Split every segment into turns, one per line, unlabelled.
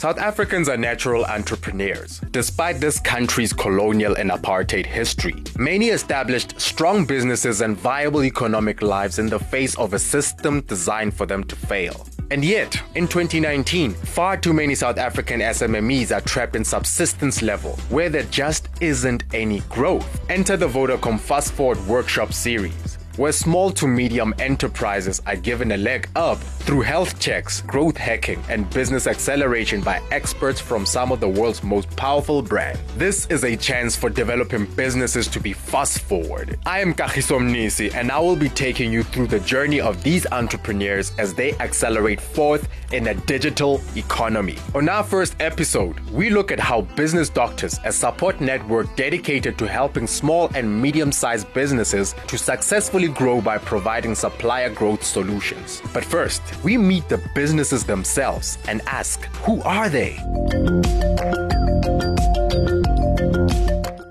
South Africans are natural entrepreneurs. Despite this country's colonial and apartheid history, many established strong businesses and viable economic lives in the face of a system designed for them to fail. And yet, in 2019, far too many South African SMMEs are trapped in subsistence level, where there just isn't any growth. Enter the Vodacom Fast Forward Workshop series where small to medium enterprises are given a leg up through health checks, growth hacking, and business acceleration by experts from some of the world's most powerful brands. This is a chance for developing businesses to be fast forward. I am Kagiso Mnisi, and I will be taking you through the journey of these entrepreneurs as they accelerate forth in a digital economy. On our first episode, we look at how Business Doctors, a support network dedicated to helping small and medium sized businesses to successfully grow by providing supplier growth solutions. But first, we meet the businesses themselves and ask who are they?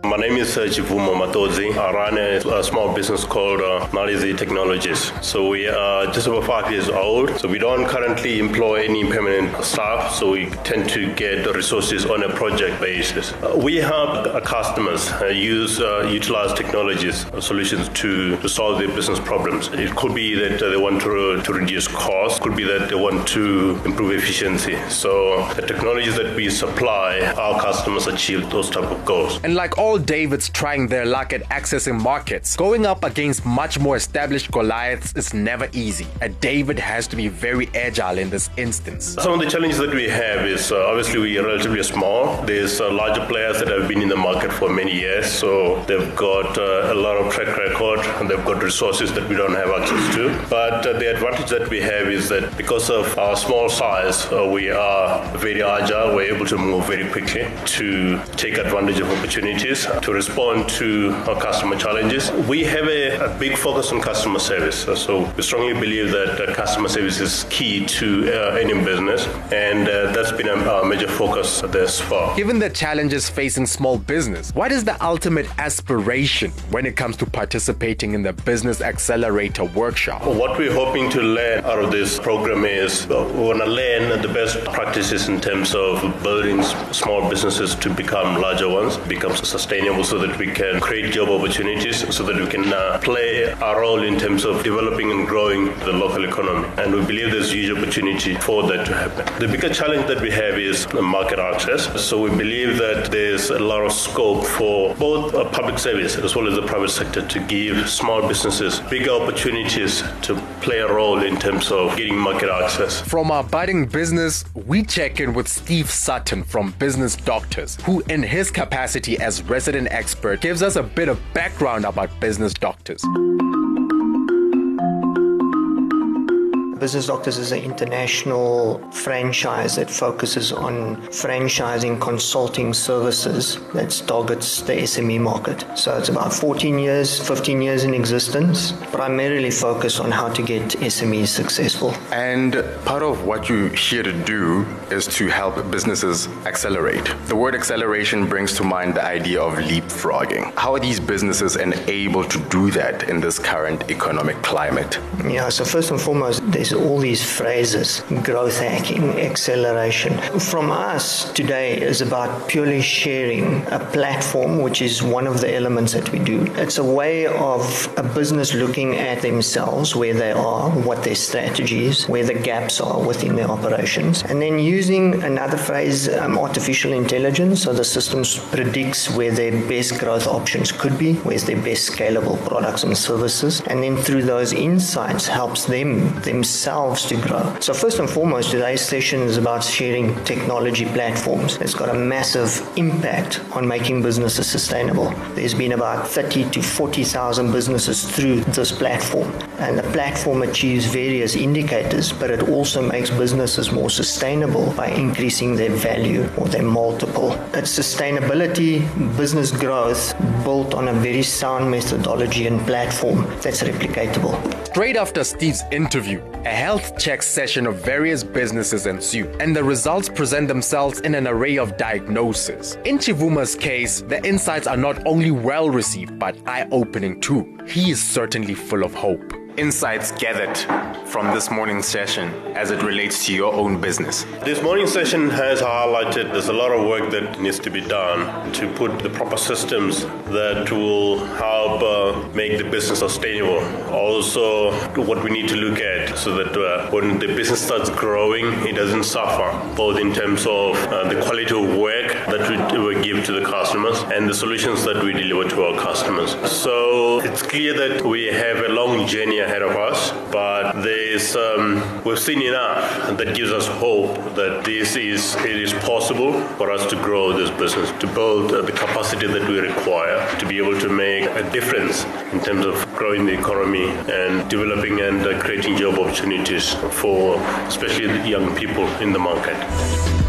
My name is uh, Tshivhuma. I run a, a small business called uh, Matodzi Technologies. So we are just over five years old. So we don't currently employ any permanent staff. So we tend to get the resources on a project basis. Uh, we help customers uh, use uh, utilize technologies uh, solutions to, to solve their business problems. It could be that uh, they want to, to reduce costs. Could be that they want to improve efficiency. So the technologies that we supply, our customers achieve those type of goals.
And like all Davids trying their luck at accessing markets, going up against much more established Goliaths is never easy. A David has to be very agile in this instance.
Some of the challenges that we have is uh, obviously we are relatively small. There's uh, larger players that have been in the market for many years, so they've got uh, a lot of track record and they've got resources that we don't have access to. But uh, the advantage that we have is that because of our small size, uh, we are very agile. We're able to move very quickly to take advantage of opportunities, to respond to our customer challenges. We have a, a big focus on customer service. So we strongly believe that customer service is key to uh, any business, and uh, that's been a, our major focus thus far.
Given the challenges facing small business, what is the ultimate aspiration when it comes to participating in the Business Accelerator Workshop?
What we're hoping to learn out of this program is we want to learn the best practices in terms of building small businesses to become larger ones, become sustainable so that we can create job opportunities, so that we can uh, play our role in terms of developing and growing the local economy. And we believe there's huge opportunity for that to happen. The bigger challenge that we have is market access. So we believe that there's a lot of scope for both uh, public service as well as the private sector to give small businesses bigger opportunities to play a role in terms of getting market access.
From our budding business, we check in with Steve Sutton from Business Doctors, who, in his capacity as resident expert, gives us a bit of background about business doctors.
Business Doctors is an international franchise that focuses on franchising consulting services that targets the SME market. So it's about 14 years, 15 years in existence, primarily focused on how to get SMEs successful.
And part of what you're here to do is to help businesses accelerate. The word acceleration brings to mind the idea of leapfrogging. How are these businesses enabled to do that in this current economic climate?
Yeah, so first and foremost, there's all these phrases growth hacking, acceleration. From us today is about purely sharing a platform, which is one of the elements that we do. It's a way of a business looking at themselves, where they are, what their strategy is, where the gaps are within their operations, and then using another phrase, um, artificial intelligence, so the systems predicts where their best growth options could be, where's their best scalable products and services, and then through those insights helps them themselves to grow. So first and foremost, today's session is about sharing technology platforms. It's got a massive impact on making businesses sustainable. There's been about 30 to 40,000 businesses through this platform, and the platform achieves various indicators, but it also makes businesses more sustainable by increasing their value or their multiple. It's sustainability, business growth built on a very sound methodology and platform that's replicatable.
Straight after Steve's interview, a health check session of various businesses ensued, and the results present themselves in an array of diagnoses. In Tshivhuma's case, the insights are not only well received but eye opening too. He is certainly full of hope. Insights gathered from this morning's session as it relates to your own business?
This morning's session has highlighted there's a lot of work that needs to be done to put the proper systems that will help uh, make the business sustainable. Also, what we need to look at so that uh, when the business starts growing, it doesn't suffer, both in terms of uh, the quality of work that we, give to the customers and the solutions that we deliver to our customers. So it's clear that we have a long journey ahead of us, but there's um, we've seen enough that gives us hope that this is it is possible for us to grow this business, to build uh, the capacity that we require to be able to make a difference in terms of growing the economy and developing and uh, creating job opportunities for especially young people in the market.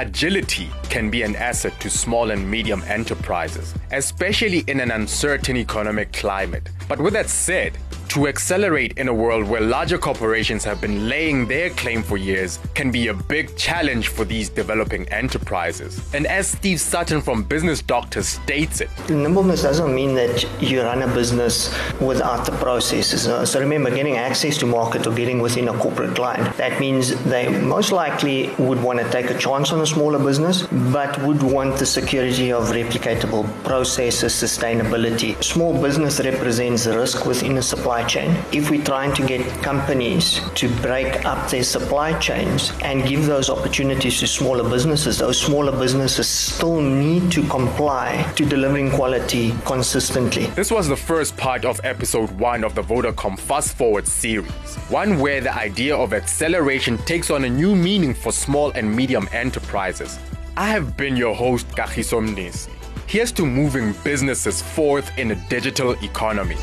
Agility can be an asset to small and medium enterprises, especially in an uncertain economic climate. But with that said, to accelerate in a world where larger corporations have been laying their claim for years can be a big challenge for these developing enterprises. And as Steve Sutton from Business Doctors states it,
nimbleness doesn't mean that you run a business without the processes. Uh, so remember, getting access to market or getting within a corporate client, that means they most likely would want to take a chance on a smaller business, but would want the security of replicatable processes, sustainability. Small business represents risk within a supply supply chain. If we're trying to get companies to break up their supply chains and give those opportunities to smaller businesses, those smaller businesses still need to comply to delivering quality consistently.
This was the first part of episode one of the Vodacom Fast Forward series, one where the idea of acceleration takes on a new meaning for small and medium enterprises. I have been your host, Kagiso Mnisi. Here's to moving businesses forth in a digital economy.